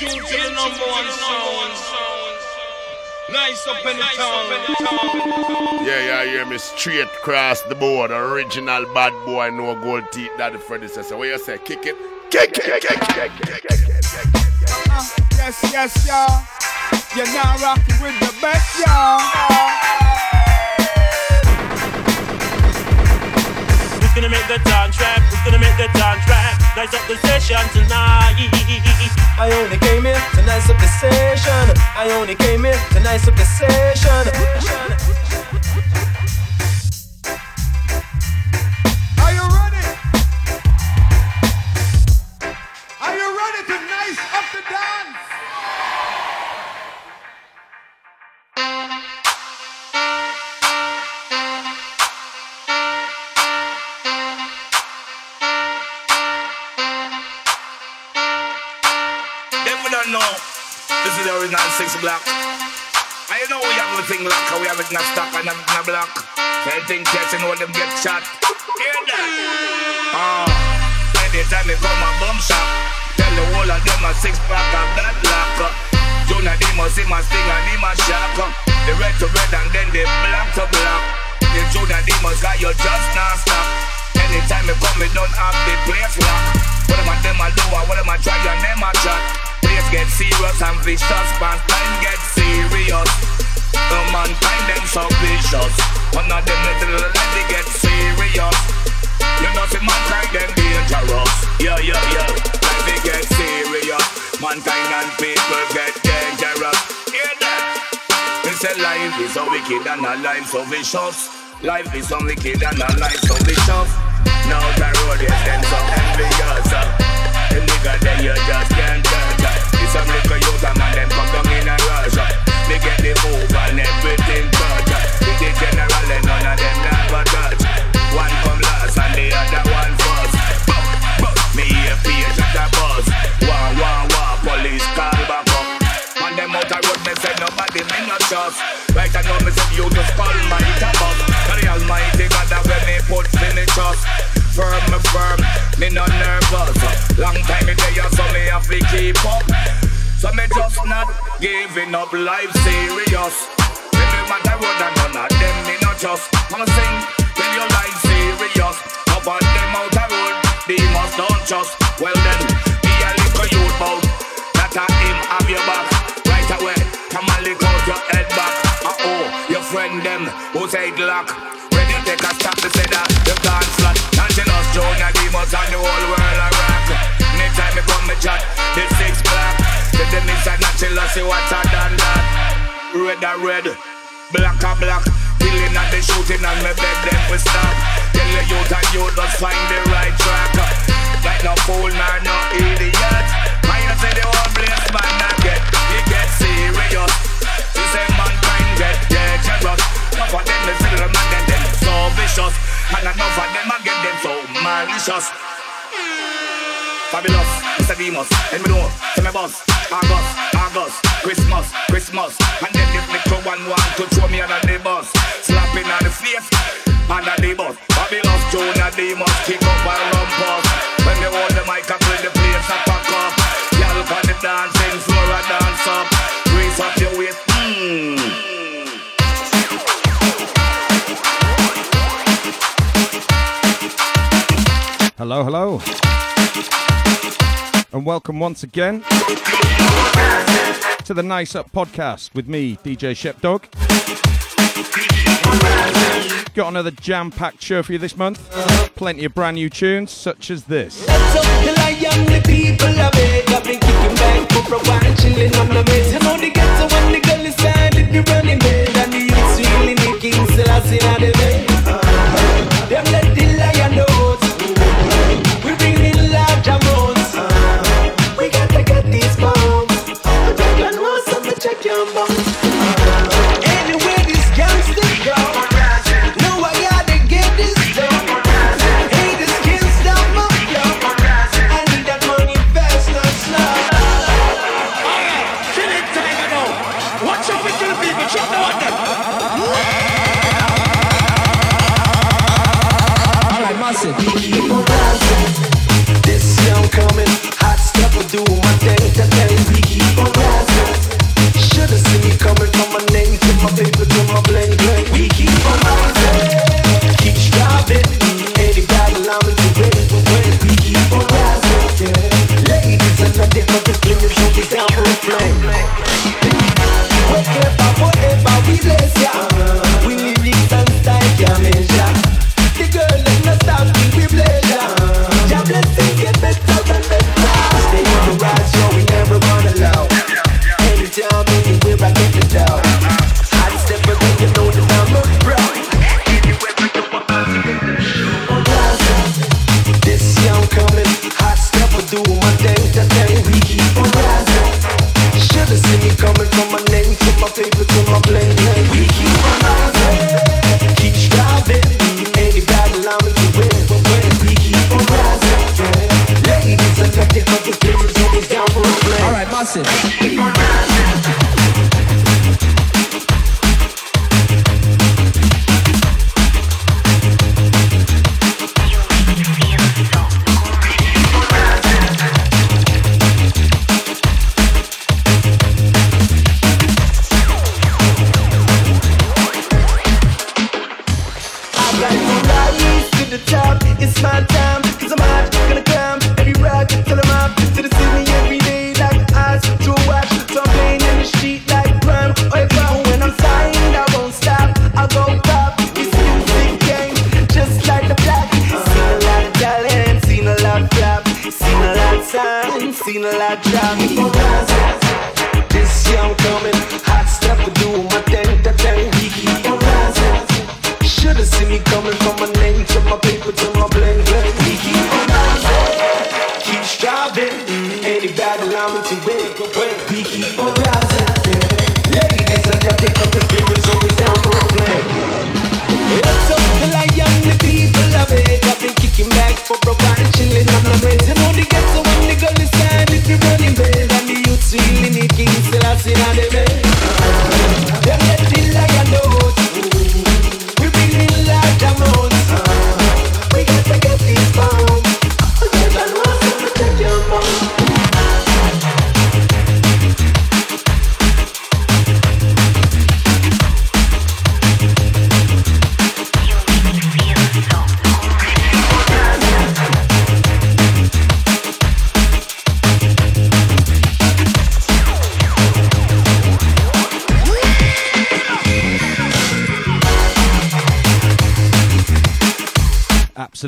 tuned to the number one sound. Nice up in the town. Yeah, yeah, hear me straight across the board. Original bad boy, no gold teeth. That the predecessor. What you say? Kick it, kick it, kick it, kick it, kick it, kick it. Kick it. Uh, yes, yes, y'all. You're now rocking with the best, y'all. Who's gonna make the dance track? Who's gonna make the dance track? Nice up the session tonight. I only came here to nice up the session. I only came here to nice up the session. In a stock and in a block. Anything test, you know them get shot. Hear that? Ah, uh, anytime they come a bum shop, tell the whole of them a six pack of that lock. Jonah Demos, him a sting and him a shock. The red to red and then the black to black. The Jonah Demos got you just not stop. Anytime they come, we don't have the place lock. What am I them a do? What am I try and them a chat? place get serious and vicious, mankind get serious. The mankind them so vicious. One of them little lady get serious. You know see mankind them dangerous. Yeah, yeah, yeah. Life they get serious. Mankind and people get dangerous. Hear that? They say life is so wicked and our life so vicious. Life is so wicked and our life so vicious. Now the road is them so envious. The nigga then you just can't touch. It's some little youth and man them come down in a rush. Me get the move and everything touch. With the general and none of them never touch. One come last and the other one first. Me hear page at the bus. One, one, one, police call back up. And them out the road, me say nobody me not trust. Right I know me say you just call my up. The Almighty God that when me put me trust firm, firm, me not nervous. Long time me there, so me have to keep up. So me just not giving up life serious. Me no matter what I none of them me not just. I'ma sing till your life serious. Up on them out the road, demons don't just. Well then, be a little youth bout. That a him have your back right away. Come and lick out your head back. Uh oh, your friend them who say lock. Ready take a stop to say that you can't slut. Angelos, Jonah, demons and the whole world are rock. Anytime me come me chat, the Say them is a natural, see what's a done that. Red a red, black a black. Killing and the shooting and me beg them to stop. Tell the youth and you just find the right track. Like no fool nor no idiot. I say the whole place man not get, you get serious. You say mankind get dangerous. Enough of them, they see them and them so vicious. And enough of them, I get them so malicious. Fabulous, Mr. Demus, and me know, to me boss, August, August, Christmas, Christmas, and then this little one want to throw me under the bus, slapping on the face, under the bus. Fabulous, Jonah Demus, kick up and run past. When they hold the mic up with the place, I pack up. Y'all on the dancing floor, I dance up, raise up your waist, mmm. Hello, hello and welcome once again to the Nice Up podcast with me, DJ Shepdog. Got another jam packed show for you this month. Plenty of brand new tunes, such as this.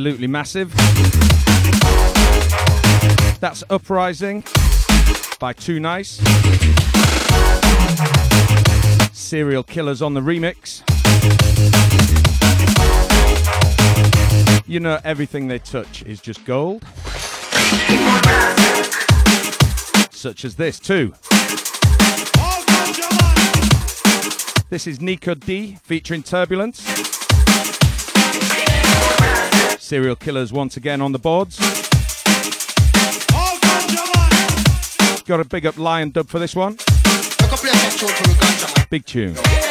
absolutely massive. That's Uprising by Too Nice. Serial Killaz on the remix. You know, everything they touch is just gold. Such as this, too. This is Nico D featuring Turbulence serial killers once again on the boards. Got a big up Lion Dub for this one. Big tune.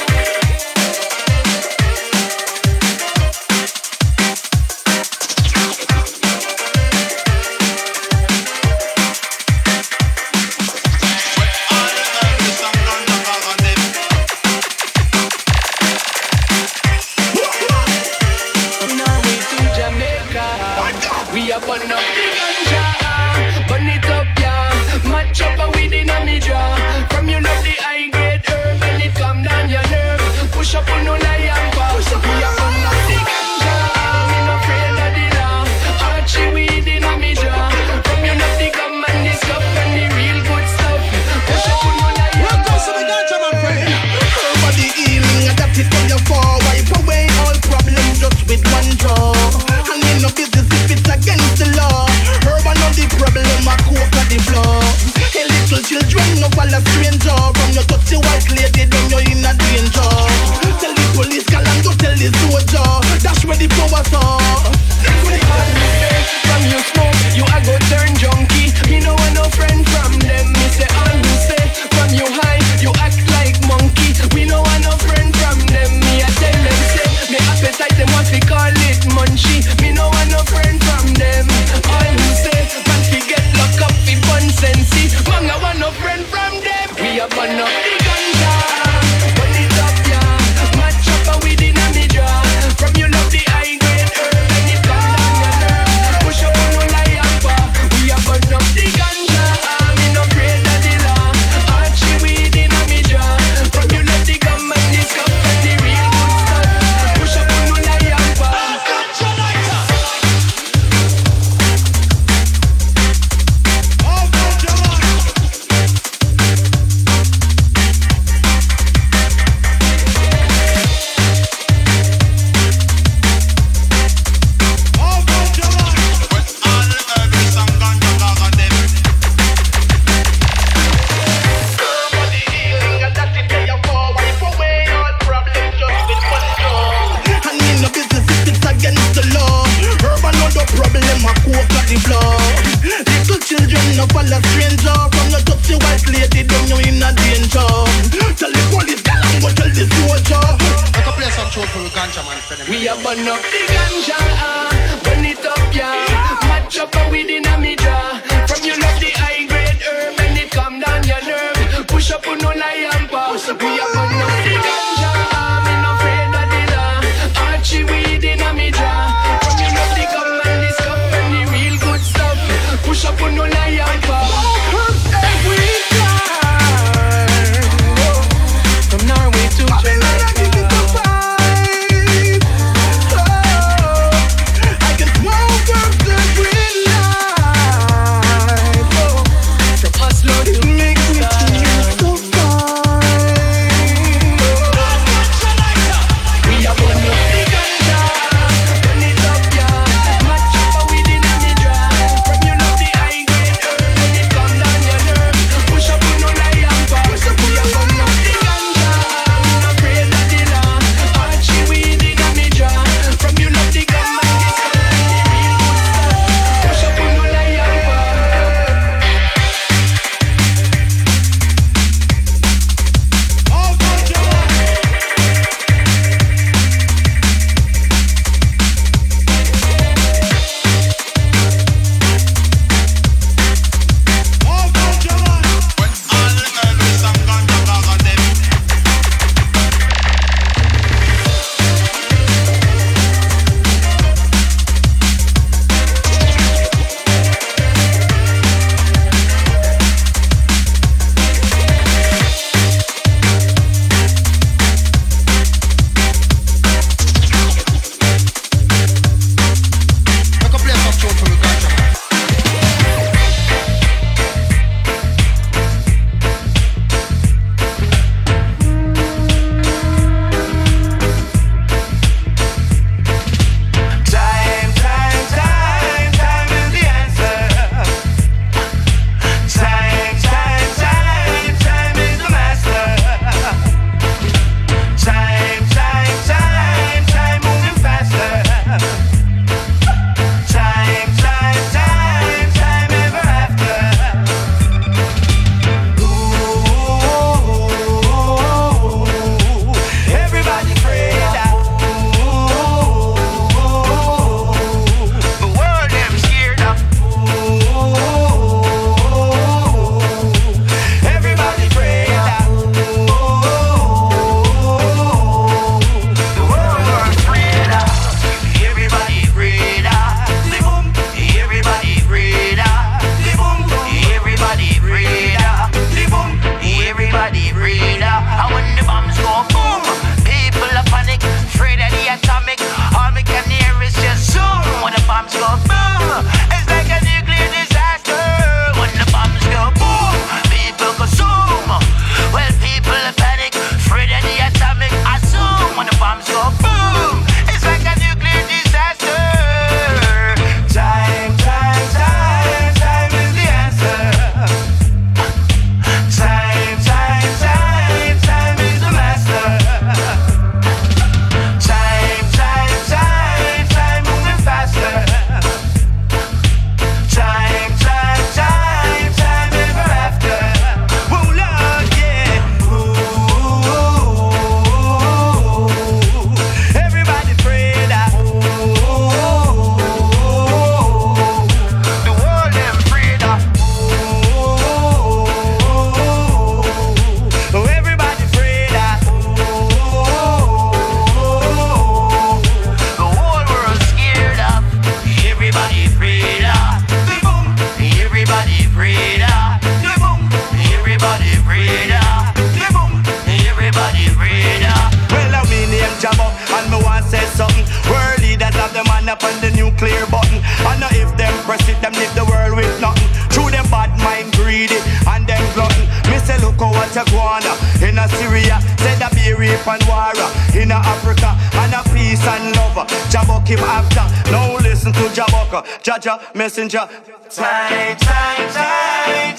and war in Africa and a peace and love. Jabok him after. Now listen to Jabok, Jaja messenger. Time, time, time.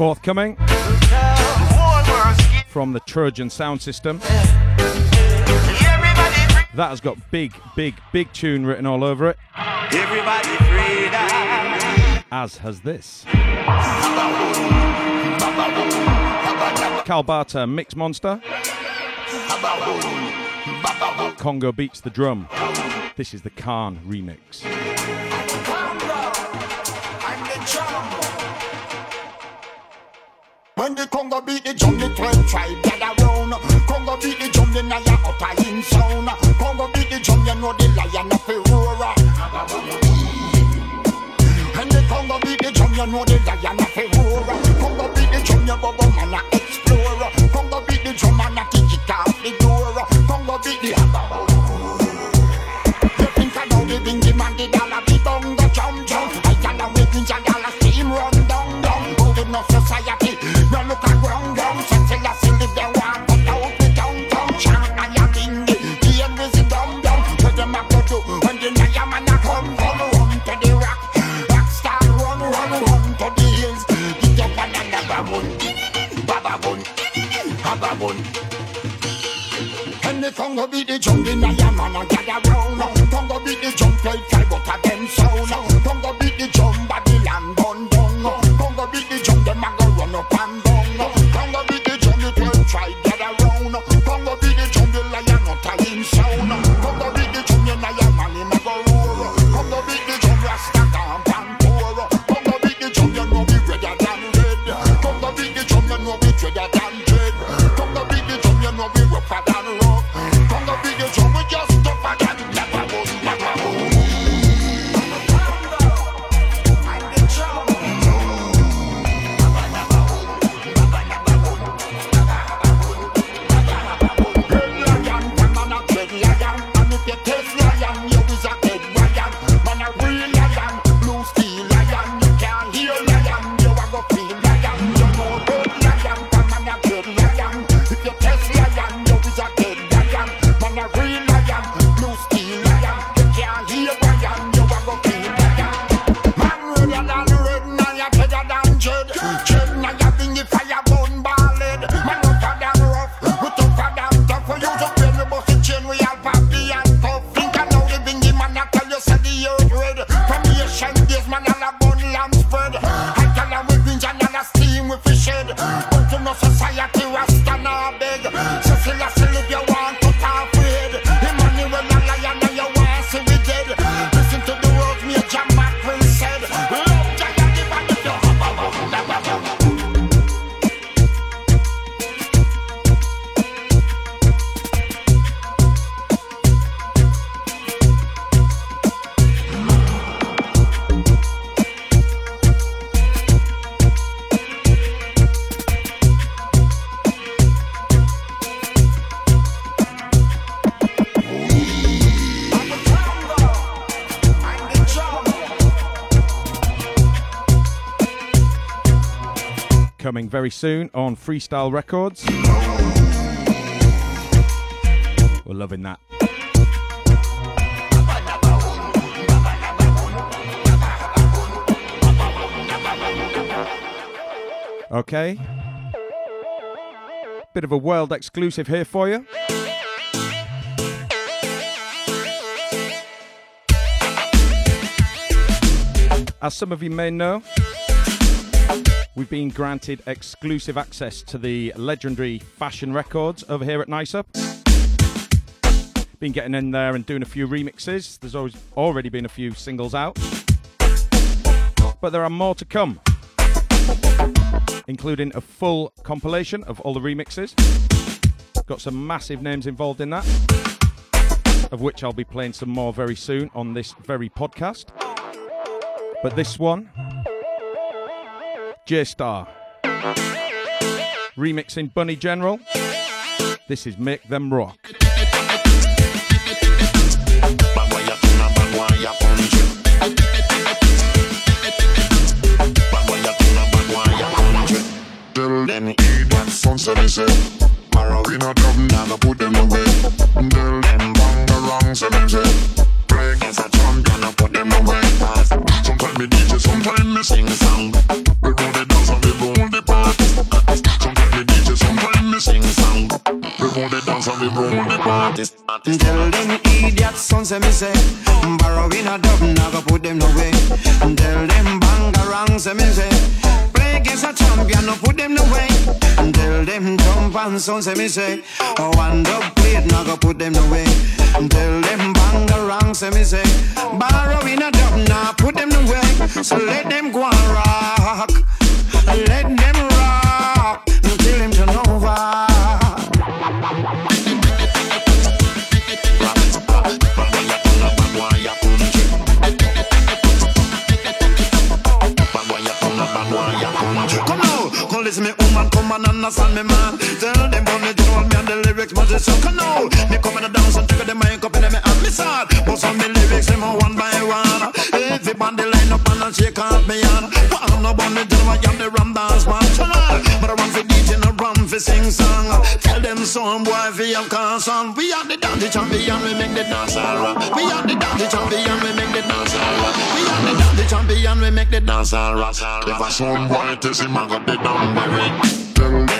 Forthcoming from the Trojan sound system. That has got big, big, big tune written all over it. Everybody. As has this. Kalbata Mix Monster. Congo beats the drum. This is the Khan remix. When the Congo beat the drum, the 12 tribe gather round. Congo beat the drum, the Naya upper in sound. Congo beat the drum, you know the lion of the roar. The Congo beat the drum, you know the lion of the. Congo beat the drum, you bubble man a explore. Congo beat the drum, and a kick off the door. Congo beat the You think I know the bingy man, the dollar, And Congo beat the drum, the Naya man a gather Coming very soon on Freestyle Records. We're loving that. Okay. Bit of a world exclusive here for you. As some of you may know, we've been granted exclusive access to the legendary fashion records over here at Nice Up. Been getting in there and doing a few remixes. There's always already been a few singles out, but there are more to come, including a full compilation of all the remixes. Got some massive names involved in that, of which I'll be playing some more very soon on this very podcast. But this one, Jstar. Remixing Bunny General. This is Make Them Rock. Tell them eat that son so they say Marina dub never put them away Tell them bang the wrong so work as a drum, gonna put them on fast. Sometimes me DJ, sometimes me sing song. We roll the dance and we roll the party. Sometimes me DJ, sometimes me sing song room the parties. Tell them idiots, son, say me say. Borrowing a dub, now go put them away Tell them bangarang, say me say. Play against a champion, no put them away Tell them jump and son, say me say. Oh, one dub plate, now go put them away Tell them bangarang, say me say. Borrowing a dub, now put them away So let them go and rock. Let them rock. Until them turn over come and me man Tell them me, you know me and the lyrics magician Come now, me come in the dance and take the mic up in me and me sad But some me lyrics, them one by one. Everybody line up and shake off me hand. One about me, you know I am the ram dance man. But I run for DJ I run for sing song. Tell them some boy fi have concern We are the dance champion, we make the dance all rock We are the dance champion, we make the dance all rock We are the dance champion, we make the dance all rock If a son boy test him, I got the berry. Tell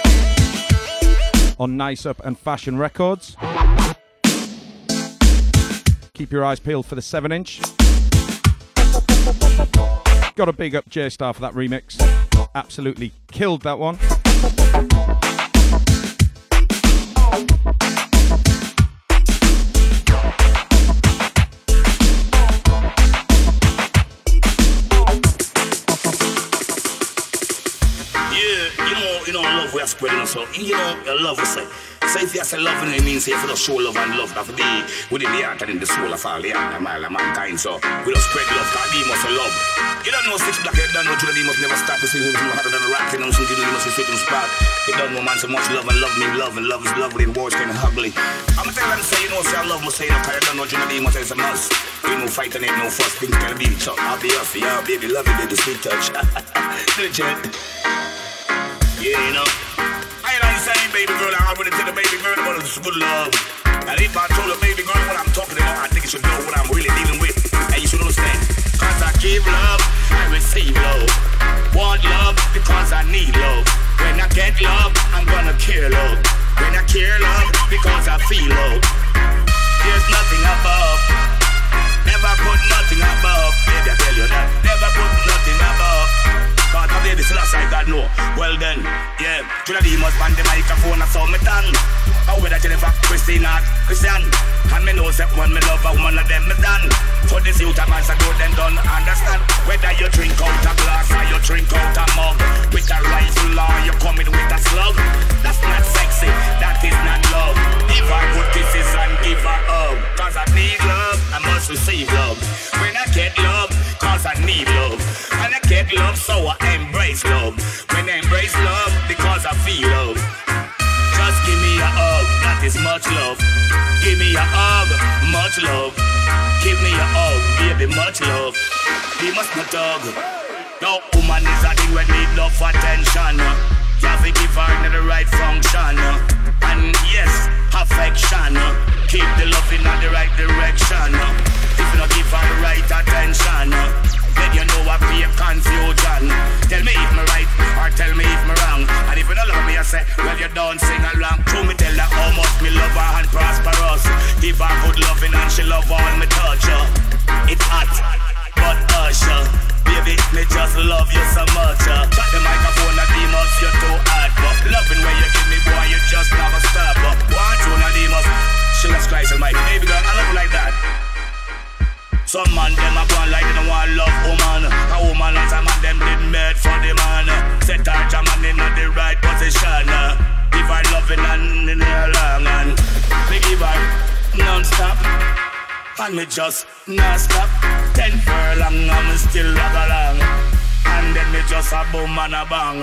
on Nice Up and Fashion Records. Keep your eyes peeled for the 7 inch. Got a big up Jstar for that remix. Absolutely killed that one. Yeah, you know, you know, love we are spreading us. You know, your love we say. So if you say love, it means say for the show love and love that be within the heart and in the soul of all the and all of mankind. So we don't spread love, cause demons for love. You don't know six black, you don't know to the demons never stop. You see something harder than a rock, you know something you must be sitting spot. You don't know man so much love and love me love and love is lovely and words of ugly. I'ma tell them say you know say I love me say you know, cause you don't know to the demons it's a must. You know fighting ain't no first thing can be I'll be off yeah baby love you baby sweet touch. Legit. Yeah, you know. Baby girl. I already tell the baby girl about it's good love. And if I told the baby girl what I'm talking about, I think you should know what I'm really dealing with. And you should understand. Cause I give love, I receive love. Want love because I need love. When I get love, I'm gonna care love. When I care love, because I feel love. There's nothing above. Never put nothing above. Baby, I tell you that. Never put nothing above. Cause my baby still I God know. Well then, yeah. To the demons on the microphone, I saw me done. How would I Jennifer, Christina, Christian? And me know that one me love a one of them me done. For this youth a man so do them done understand. Whether you drink out a glass or you drink out a mug. With a rifle or you coming with a slug. That's not sexy, that is not love. Give her good kisses and give her hug. Cause I need love, I must receive love. When I get love, cause I need love. And I get love, so I embrace love. When I embrace love, because I feel love. Just give me a hug, that is much love. Give me a hug, much love. Give me a hug, baby, much love. Be must not hug. No woman is a thing when need love attention. You have to give her the right function. And yes, affection. Keep the love in the right direction. If you don't give her right attention, then you know I a confusion. Tell me if me right or tell me if me wrong. And if you don't love me, I say, well you don't sing along. To me tell her how much me love her and prosperous. Give her good loving and she love all me touch. It's hot, but usher. Baby, me just love you so much. Uh. Got the microphone, the demons, you're too hard. But loving when you give me, boy, you just never stop. Uh. One, two, the demons. She loves Christ Almighty. Baby girl, I love you like that. Some man them a gone like they don't want love woman. A woman as a man them did made for the man. Set her a man in the right position. Give her loving and in her long and me give her non-stop. And me just non stop. Ten furlong and me still log along. And then me just a boom and a bang.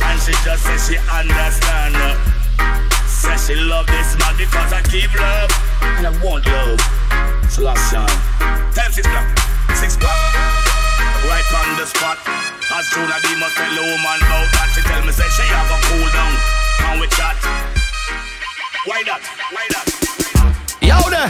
And she just say she understand. Say she love this man because I give love and I want love. So last time, time six o'clock, six o'clock. Right on the spot. As soon as he must tell the woman about that, she tell me say she have a cool down. And we chat. Why that? Why that? Yo there,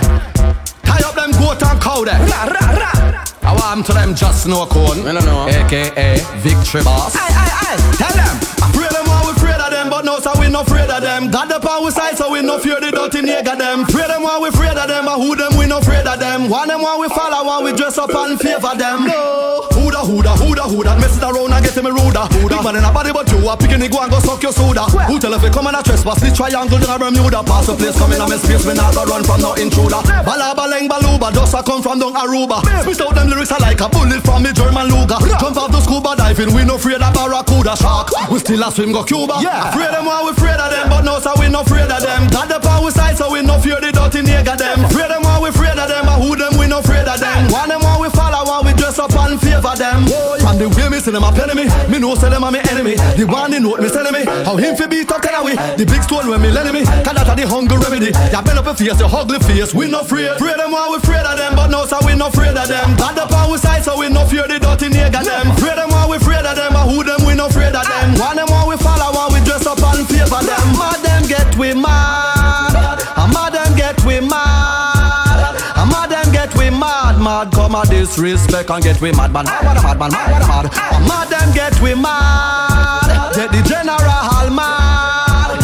tie up them goat and cow there. Ra, ra, ra. I want to them just no cone. I don't know. AKA Victory Boss. Aye, aye, aye. Tell them. Afraid them all we afraid of them, but no, so we no afraid of them. Got the power side, so we no fear the dirty nigga them. Afraid them all we afraid of them, but who them we no afraid of them. One them one we follow, one we dress up and favor them. No. Whoda, whoda, whoda, whoda. Messes around and getting me ruder. Big man in a body, but you a picking the go and go suck your soda. Who tell if you come and a trespass, the triangle in a Bermuda. Pass the place, come in a my space, me not go run from no intruder. Bala baleng baluba, just a come from down Aruba. Spit out them lyrics are like a bullet from me German Luger. Jump off the scuba diving, we no afraid of barracuda shark. We still a swim go Cuba. Yeah. Afraid them while we afraid of them, but no so we no afraid of them. Got the power side, so we no fear the dirty nigga them. Afraid them while we afraid of them, but who them we no afraid of them. One them while we follow, one we dress up and favor them. From the way me see them a penny me, me know say them a me enemy. The one they note me telling me how him fi beat up can we. The big stone when me lending me, cause that a the hunger remedy. Ya bend up your face, your ugly face, we no afraid. Afraid them while we afraid of them, but no so we no afraid of them. Got the power side, so we no fear the dirty nigga them. Afraid them while we afraid of them, but who them we no afraid of them. One them while we follow, one we dress up and favor them. Mad them get we mad, a mad them get we mad, a mad them get we mad, mad come a disrespect and get we mad, man, mad, mad, mad, mad, mad, mad. A mad them get we mad, get the general mad.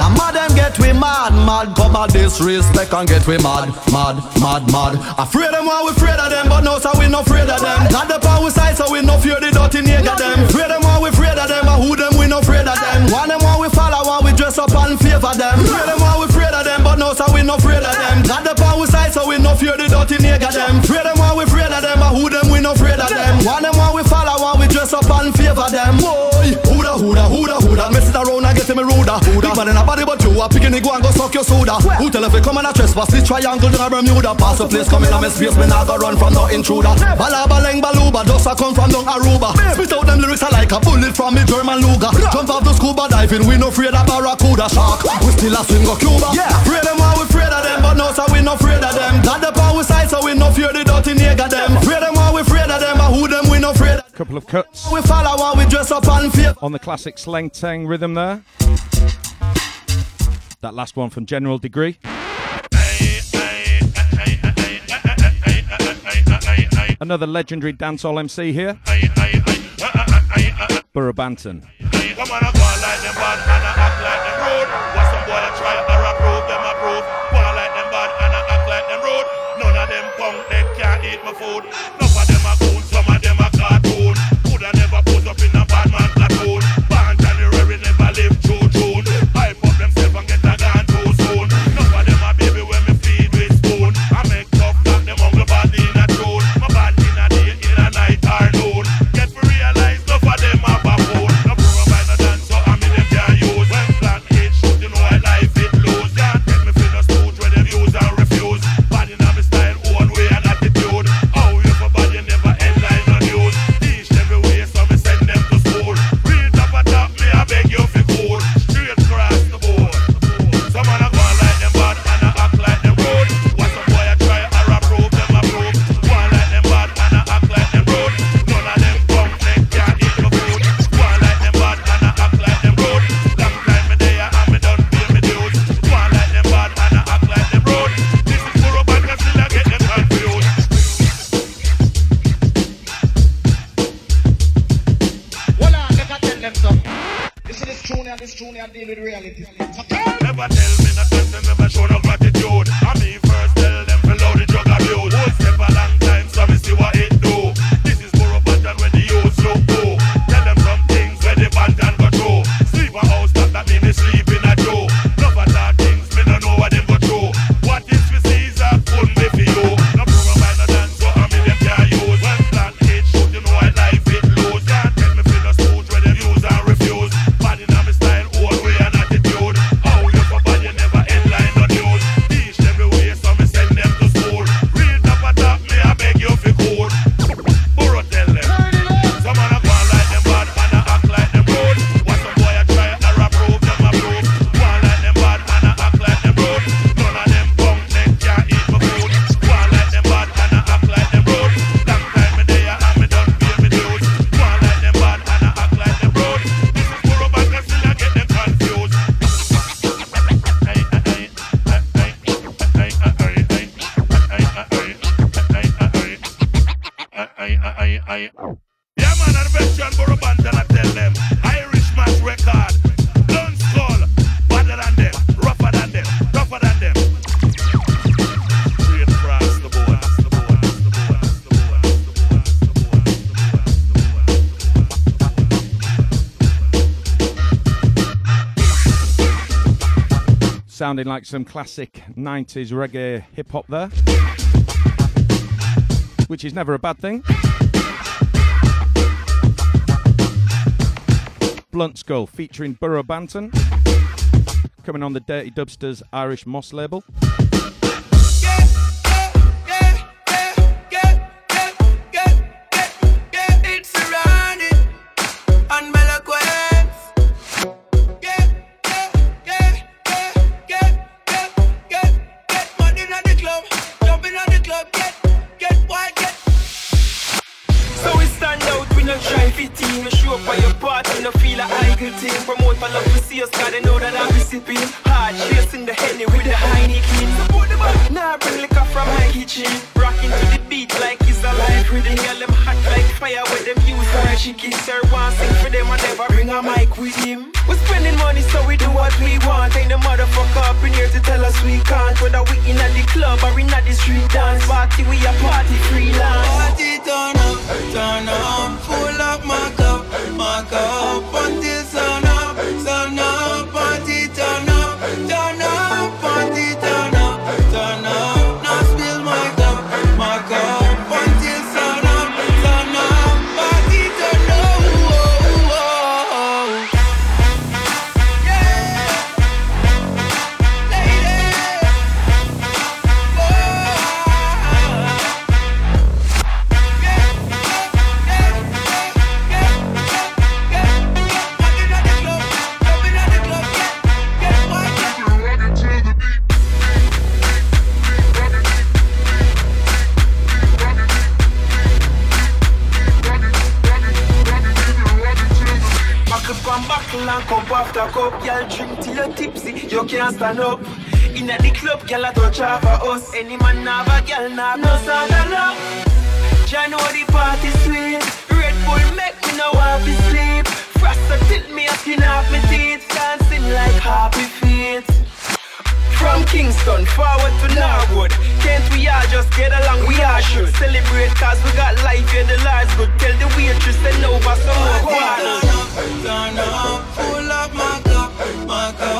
A mad them get we mad, mad come a disrespect and get we mad, mad, mad, mad. Afraid them while we afraid of them, but no so we no afraid of them. Got the power side, so we no fear the dirty nigga them. Afraid them while we afraid of them, and who them we no afraid of them. One them and them. Them while we afraid of them, but no so we no afraid of them. Got the power side, so we no fear the dirty nigga them. Afraid them while we afraid of them, and who them we no afraid of them. One them while we follow, one we dress up and favor them. Boy, and getting me ruder. Big man in a body, but you a picking go and go suck your soda. Who tell if you come and a trespass, the triangle in a Bermuda. Pass the place, come in a my space, me not go run from no intruder. Bala baleng baluba, just a come from down Aruba. Spit out them lyrics are like a bullet from me German Luger. Jump off the scuba diving, we no afraid of barracuda shark. We still a swim go Cuba. Yeah, afraid them while we afraid of them, but no so we no afraid of them. Got the power side, so we no fear the dirty nigga them. Afraid them while Couple of cuts We follow while we dress up and fear. on the classic Sleng Teng rhythm there. That last one from General Degree. Another legendary dancehall MC here. Burro Banton. Come on, I go on like them bad and I Sounding like some classic 90s reggae hip hop there, which is never a bad thing. Blunt Skull featuring Burro Banton, coming on the Dirty Dubsters Irish Moss label. Party, no feel a idle thing. Promote my love to see us, they know that I be sipping. Hard chasing the henny with the Heineken. Support the back, now bring liquor from my kitchen. Rocking to the beat like it's a live rhythm. Girl, them hot like fire with them. She kiss her, one sing for them and never bring a mic with him. We spending money so we do what we want. Ain't the motherfucker up in here to tell us we can't. Whether we in at the club or in at the street dance party, we a party freelance. Party turn up, turn up, full up my cup, my cup girl drink till you're tipsy, you can't stand up. Inna the club, girl a touch off of us. Any man have a girl nah no sound of love. Jah know the party sweet. Red Bull make me no want to sleep. Frost a tilt me up in off me teeth, dancing like happy feet. From Kingston forward to Norwood Can't we all just get along? We all should Celebrate cause we got life here, the Lord's good Tell the waitress send over some more bottles Turn up, full up my cup, my cup until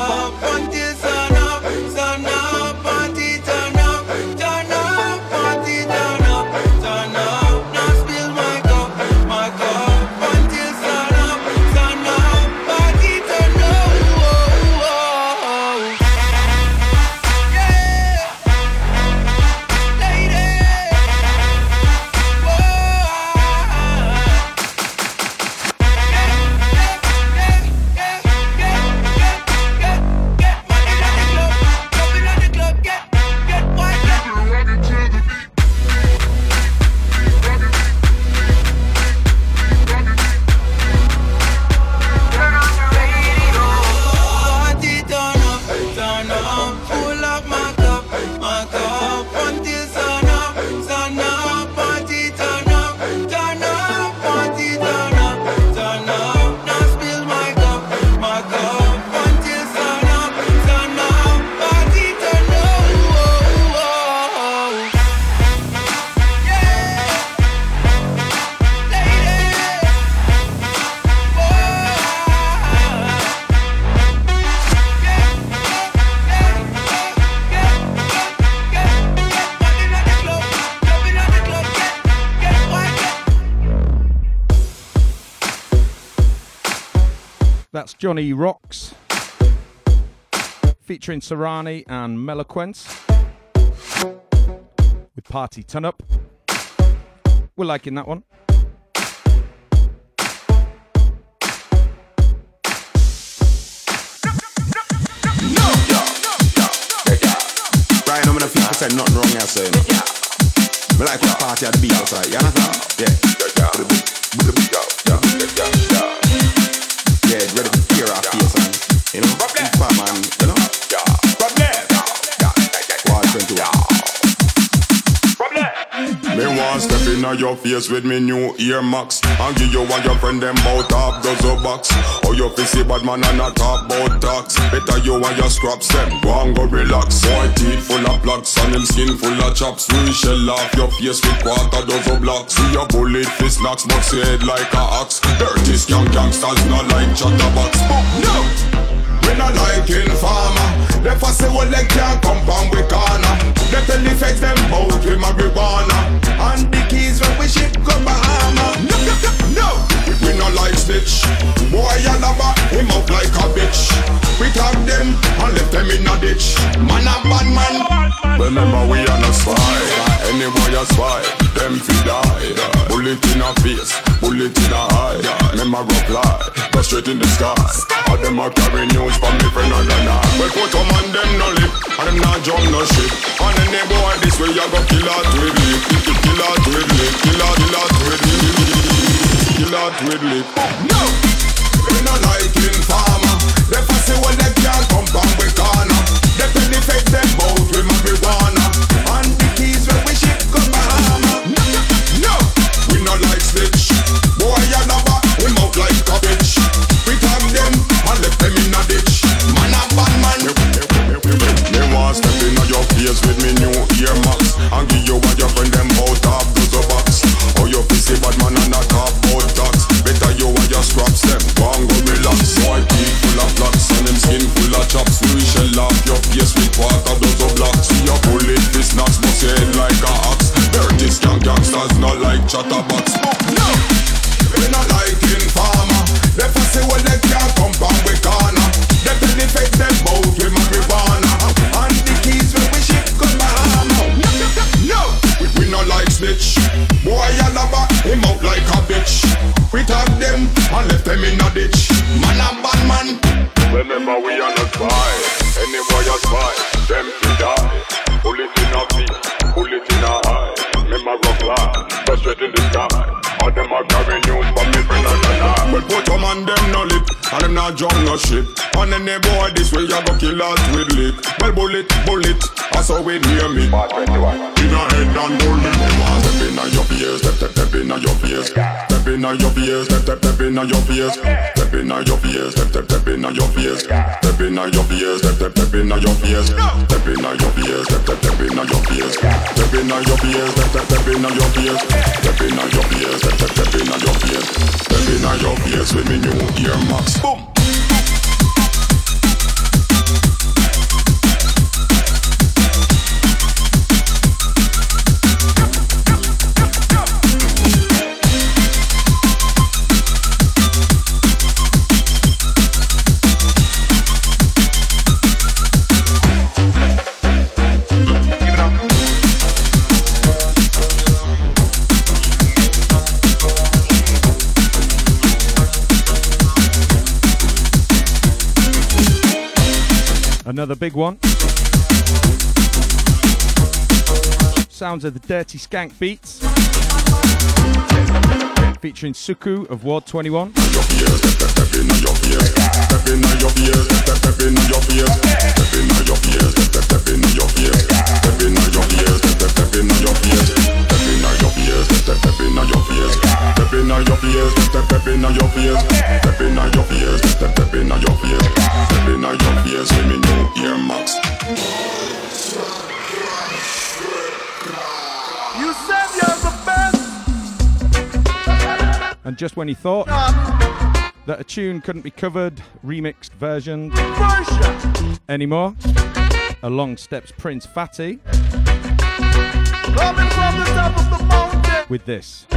Johnny Rocks featuring Serani and Meloquence with Party Turn Up. We're liking that one. Right now, I'm feel percent nothing wrong here, saying. Me like to party at the beat outside, you? Yeah. Yeah, 21. Me want step in your face with me new ear max. And give you and your friend them bout half dozen box. Oh, your fi see bad man and not talk about tax. Better you and your scraps them. Go and go relax. Boy teeth full of plugs and him skin full of chops. We shell off your face with quarter dozen blocks. See your bullet fist knocks, but head like a axe. Dirty skunk gangsters not like chatterbox. No. We not like informer They for say well they can't compound with corner. They tell the feds them out with marijuana. And the keys when we ship go Bahama No, no, no, no We not like snitch. Boy a lover, him up like a bitch. We tag them and left them in a ditch. Man a bad man. Remember we are not spy. Any boy a spy. Them fi die. Bullet in a face Bullet in a eye. Remember reply Go straight in the sky. All them a carry news from me friend and then I Well put a man them no lip And them not jump no shit And any boy this way you go kill out with lip Kill out with lip Kill out, kill out with lip Kill out with No! We no like informer. They fussy when they can't come from we corner. They fake them bout full bullet, bullet That's how it near me In a head and bullet step in your face Step, step, step in your face Step in your face Step, step, step in your face Step in your face Step, step, step in your face Step in your face Step, step, step in your face Step in your face Step, step, step in your face Step in your face Step, step, step in your face Step in your face Step, step, step in your face Step in your face with me new earmuffs Boom Another big one. Sounds of the Dirty Skank Beats. Featuring Suku of Ward 21. And just when he thought that a tune couldn't be covered, remixed version anymore, along steps Prince Fatty with this.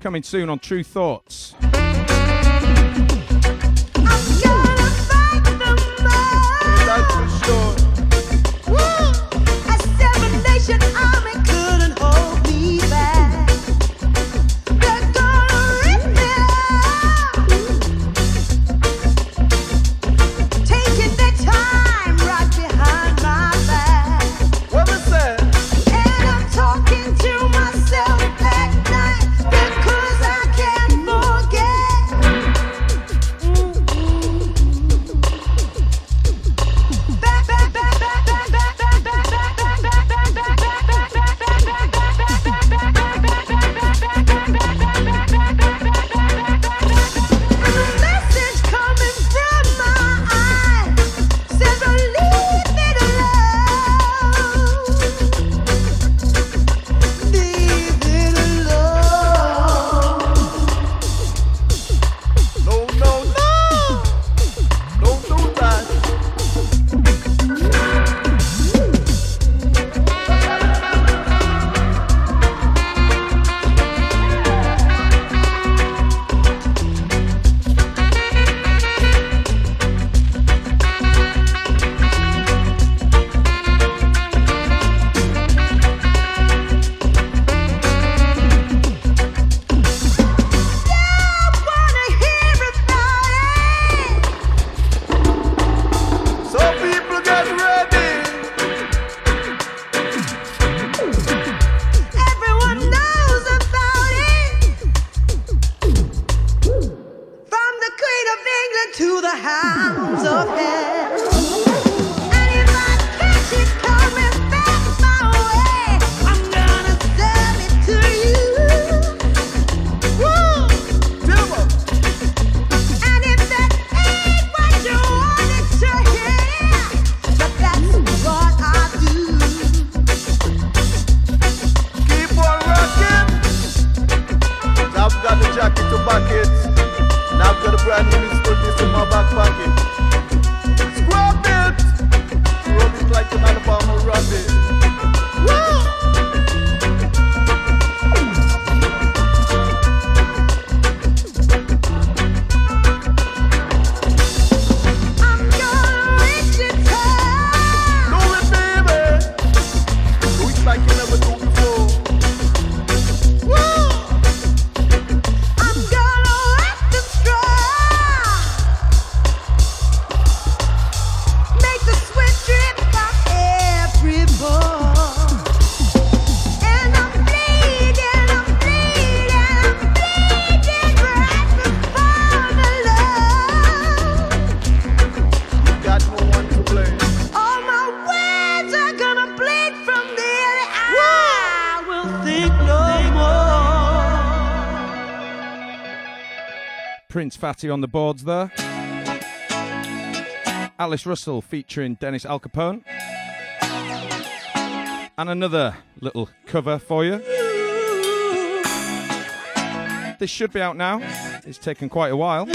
Coming soon on True Thoughts. That's for sure. Nation Prince Fatty on the boards there. Alice Russell featuring Dennis Alcapone. And another little cover for you. This should be out now. It's taken quite a while.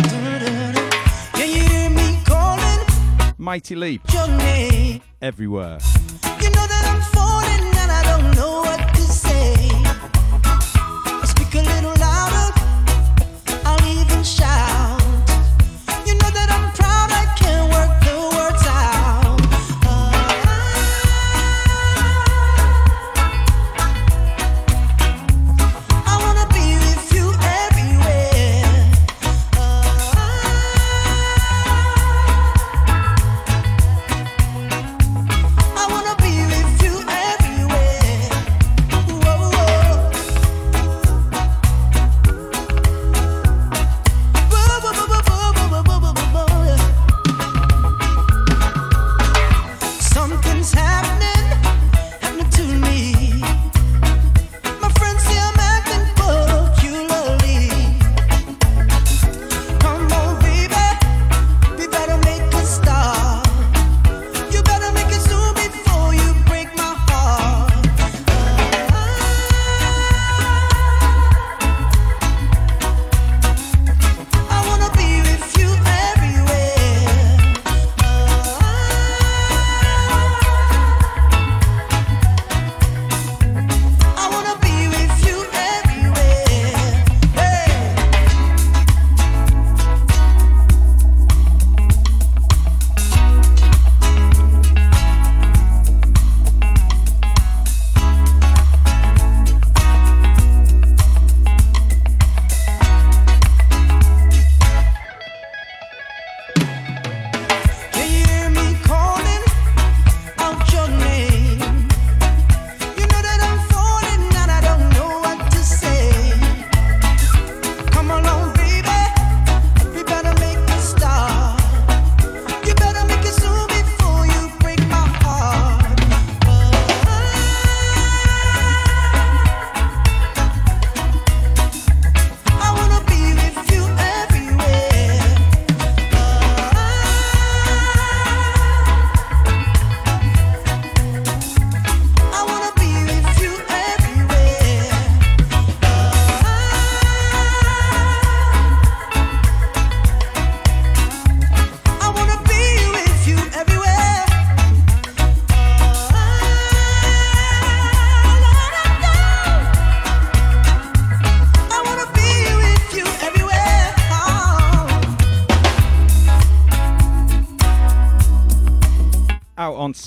Mighty Leap. Everywhere. You know shine.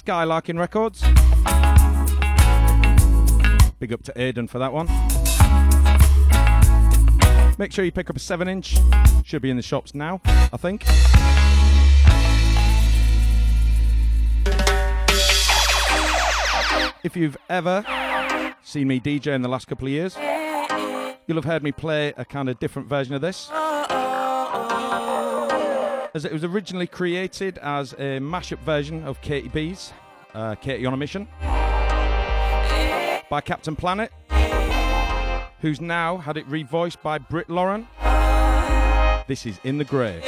Skylarking Records. Big up to Aiden for that one. Make sure you pick up a 7 inch. Should be in the shops now, I think. If you've ever seen me DJ in the last couple of years, you'll have heard me play a kind of different version of this as it was originally created as a mashup version of Katy B's uh, Katy on a Mission by Captain Planet, who's now had it revoiced by Britt Lauren. This is In the Grey.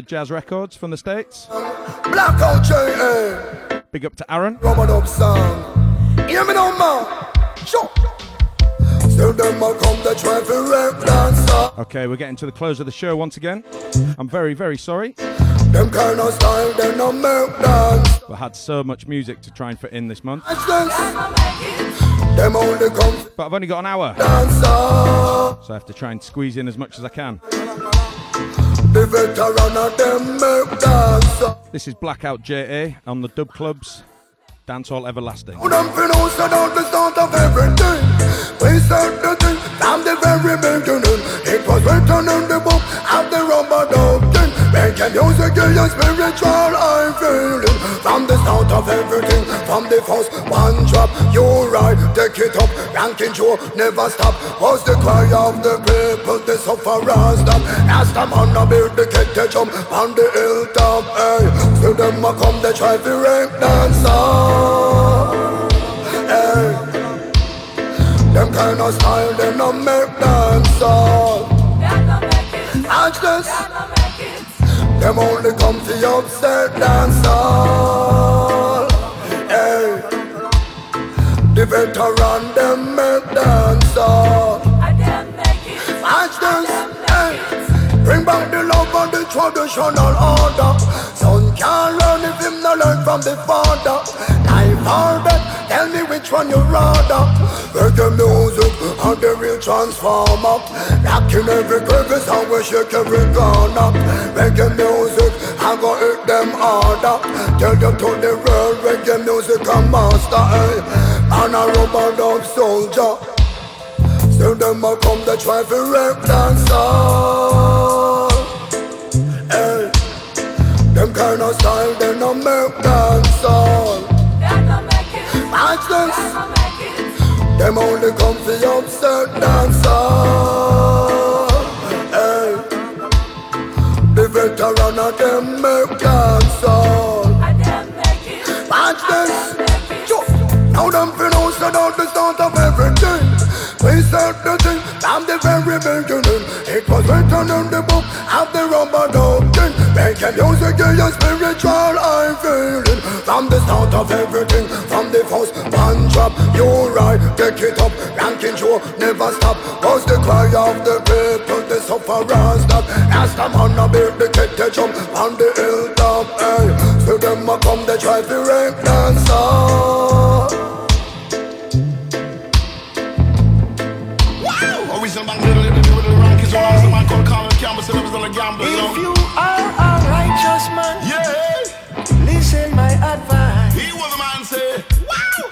Jazz Records from the States. Blackout J.A. Big up to Aaron. Rubber dub song. Hear me now, man. Sure. Still them a come to try to rap dancer. Okay, we're getting to the close of the show once again. I'm very, very sorry. Them kind of style, they no make dance. We had so much music to try and fit in this month. Them only come But I've only got an hour. So I have to try and squeeze in as much as I can. The veteran of them make dancer. This is Blackout JA on the Dub Clubs. Dance All Everlasting. We the thing from the very beginning. It was written in the book the rubber. Making music is a spiritual I feeling. From the start of everything, from the first one drop, you right, take it up. Ranking Joe never stop. Was the cry of the people, the sufferers stop. Last time on the build the kid to jump on the hilltop. Still them a come, they try to rape dancer. Hey, them kind of style, they no make dancer. Watch this. Them only come to upset dancer. Hey, the veteran them make dancer. Watch this. Hey, bring back the love traditional order. Son can't learn if him no learn from the father. Life or death, tell me which one you rather. Reggae music or the real transformer. Rocking every crevice and we shake every corner. Reggae music, I go hit them harder. Tell them to the world, reggae music a master. Hey. And a rubber dub soldier. Still them a come to try to rap dance Them kind of style, they no make dance all. Watch this. Them only come to upset dance all. Hey. The veteran of them make dance all. Watch this. Yo. Now them pronounce about the start of everything. We said the thing from the very beginning. It was written in the book of the rubber doctrine. Making music is a spiritual I feeling. From the start of everything, from the first one drop, you right, take it up, ranking show, never stop. Was the cry of the people, the sufferers that ask them on a bit, the kid to jump on the hilltop. Hey, so them a come, they try to rank dance all. Original bang, little, little, little, little rankings on us. A man called Colin Campbell said I was on a know. If you are righteous man, yeah, listen my advice. he was the man say, wow.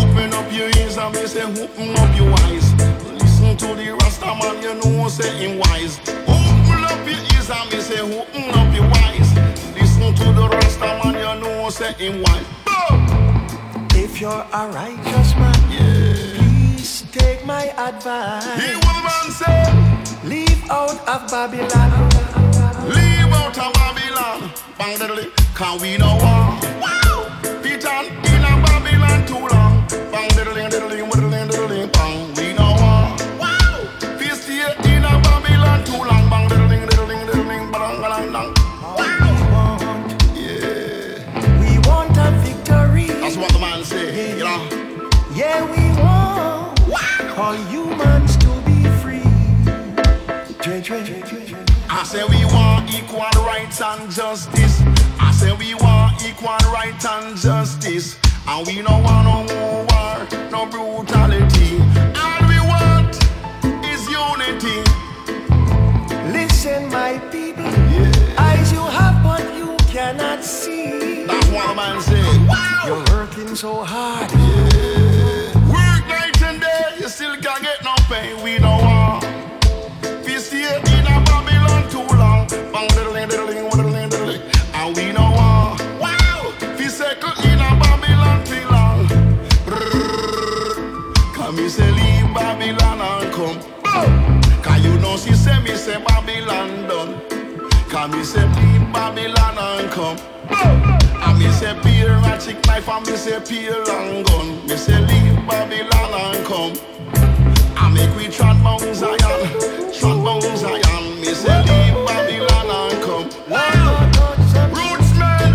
Open up your ears and me say, open up your eyes. Listen to the Rasta man, you know say him wise. Open up your ears and me say, open up your eyes. Listen to the Rasta man, you know say him wise. If you're a righteous man, yeah. please take my advice. He was the man say, Leave out of Babylon. Bang diddly, can we no war? Wow. Peter in a Babylon too long. Bang diddly, diddly, diddly, diddly, bang. We no war. Wow. Feast here in a Babylon too long. Bang diddly, diddly, diddly, bang, bang, bang. Wow. Yeah. We want a victory. That's what the man say, you know. Yeah, we want all humans to be free. Tre- tre- tre- I say we want equal rights and justice. I say we want equal rights and justice. And we don't want no war, no brutality. All we want is unity. Listen, my people. Eyes you have, but you cannot see. That's what the man say. Wow. You're working so hard. Yeah. Work night and day, you still can't get no pay. We don't Bang diddling, diddling, diddling, diddling. And we. Uh, wow. We circle in Babylon long. Come me say leave Babylon and come. Boom. Cause you know she say me say Babylon done. Come me Babylon and come. Boom. And me say peel a chick knife and me say peel and gun. Me say leave Babylon and come. I make we trot bound Zion, trot bound Zion. Me say leave Babylon and come. Roots man,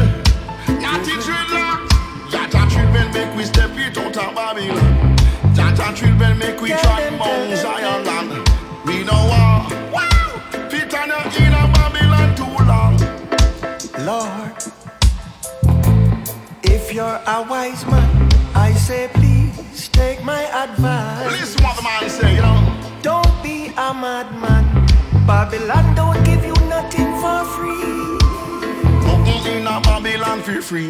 natty dreadlock. Yata drill make we step it out of Babylon. Make we bound Zion land. We know war. Wow, Peter no in a Babylon too long. Lord, if you're a wise man, I say please take my advice. Listen what the man say, you know. Don't be a madman. Babylon don't give you nothing for free. Nothing in a Babylon for free.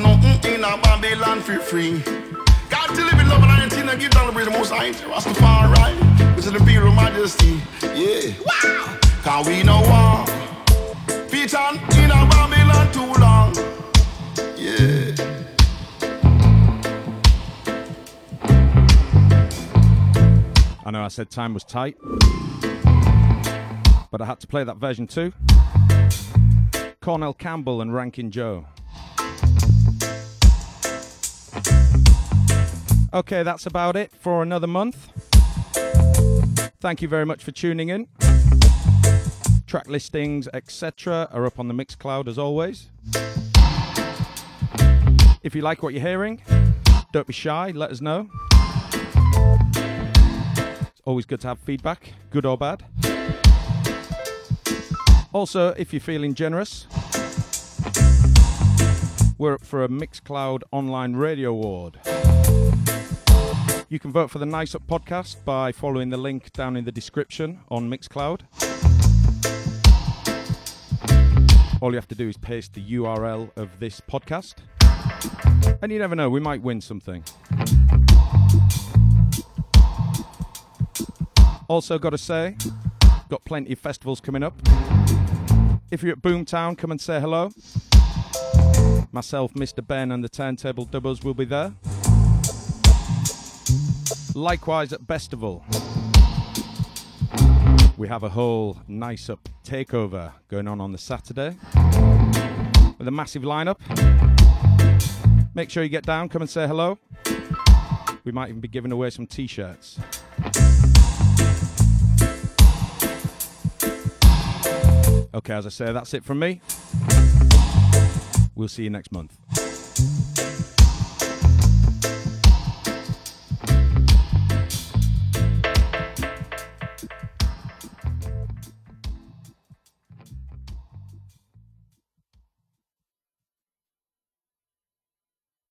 Nothing in a Babylon for free. God to live in love and unity and give down the bridge the most high. Rastafari, which is the imperial majesty. Yeah. Wow. Cause we know war. Peter in a Babylon too long. Yeah. I know I said time was tight, but I had to play that version too. Cornell Campbell and Ranking Joe. Okay, that's about it for another month. Thank you very much for tuning in. Track listings, etc., are up on the Mixcloud as always. If you like what you're hearing, don't be shy, let us know. It's always good to have feedback, good or bad. Also, if you're feeling generous, we're up for a Mixcloud Online Radio Award. You can vote for the Nice Up podcast by following the link down in the description on Mixcloud. All you have to do is paste the URL of this podcast. And you never know, we might win something. Also, got to say, got plenty of festivals coming up. If you're at Boomtown, come and say hello. Myself, Mr. Ben, and the Turntable Dubbers will be there. Likewise at Bestival, we have a whole nice up takeover going on on the Saturday with a massive lineup. Make sure you get down, come and say hello. We might even be giving away some t shirts. Okay, as I say, that's it from me. We'll see you next month.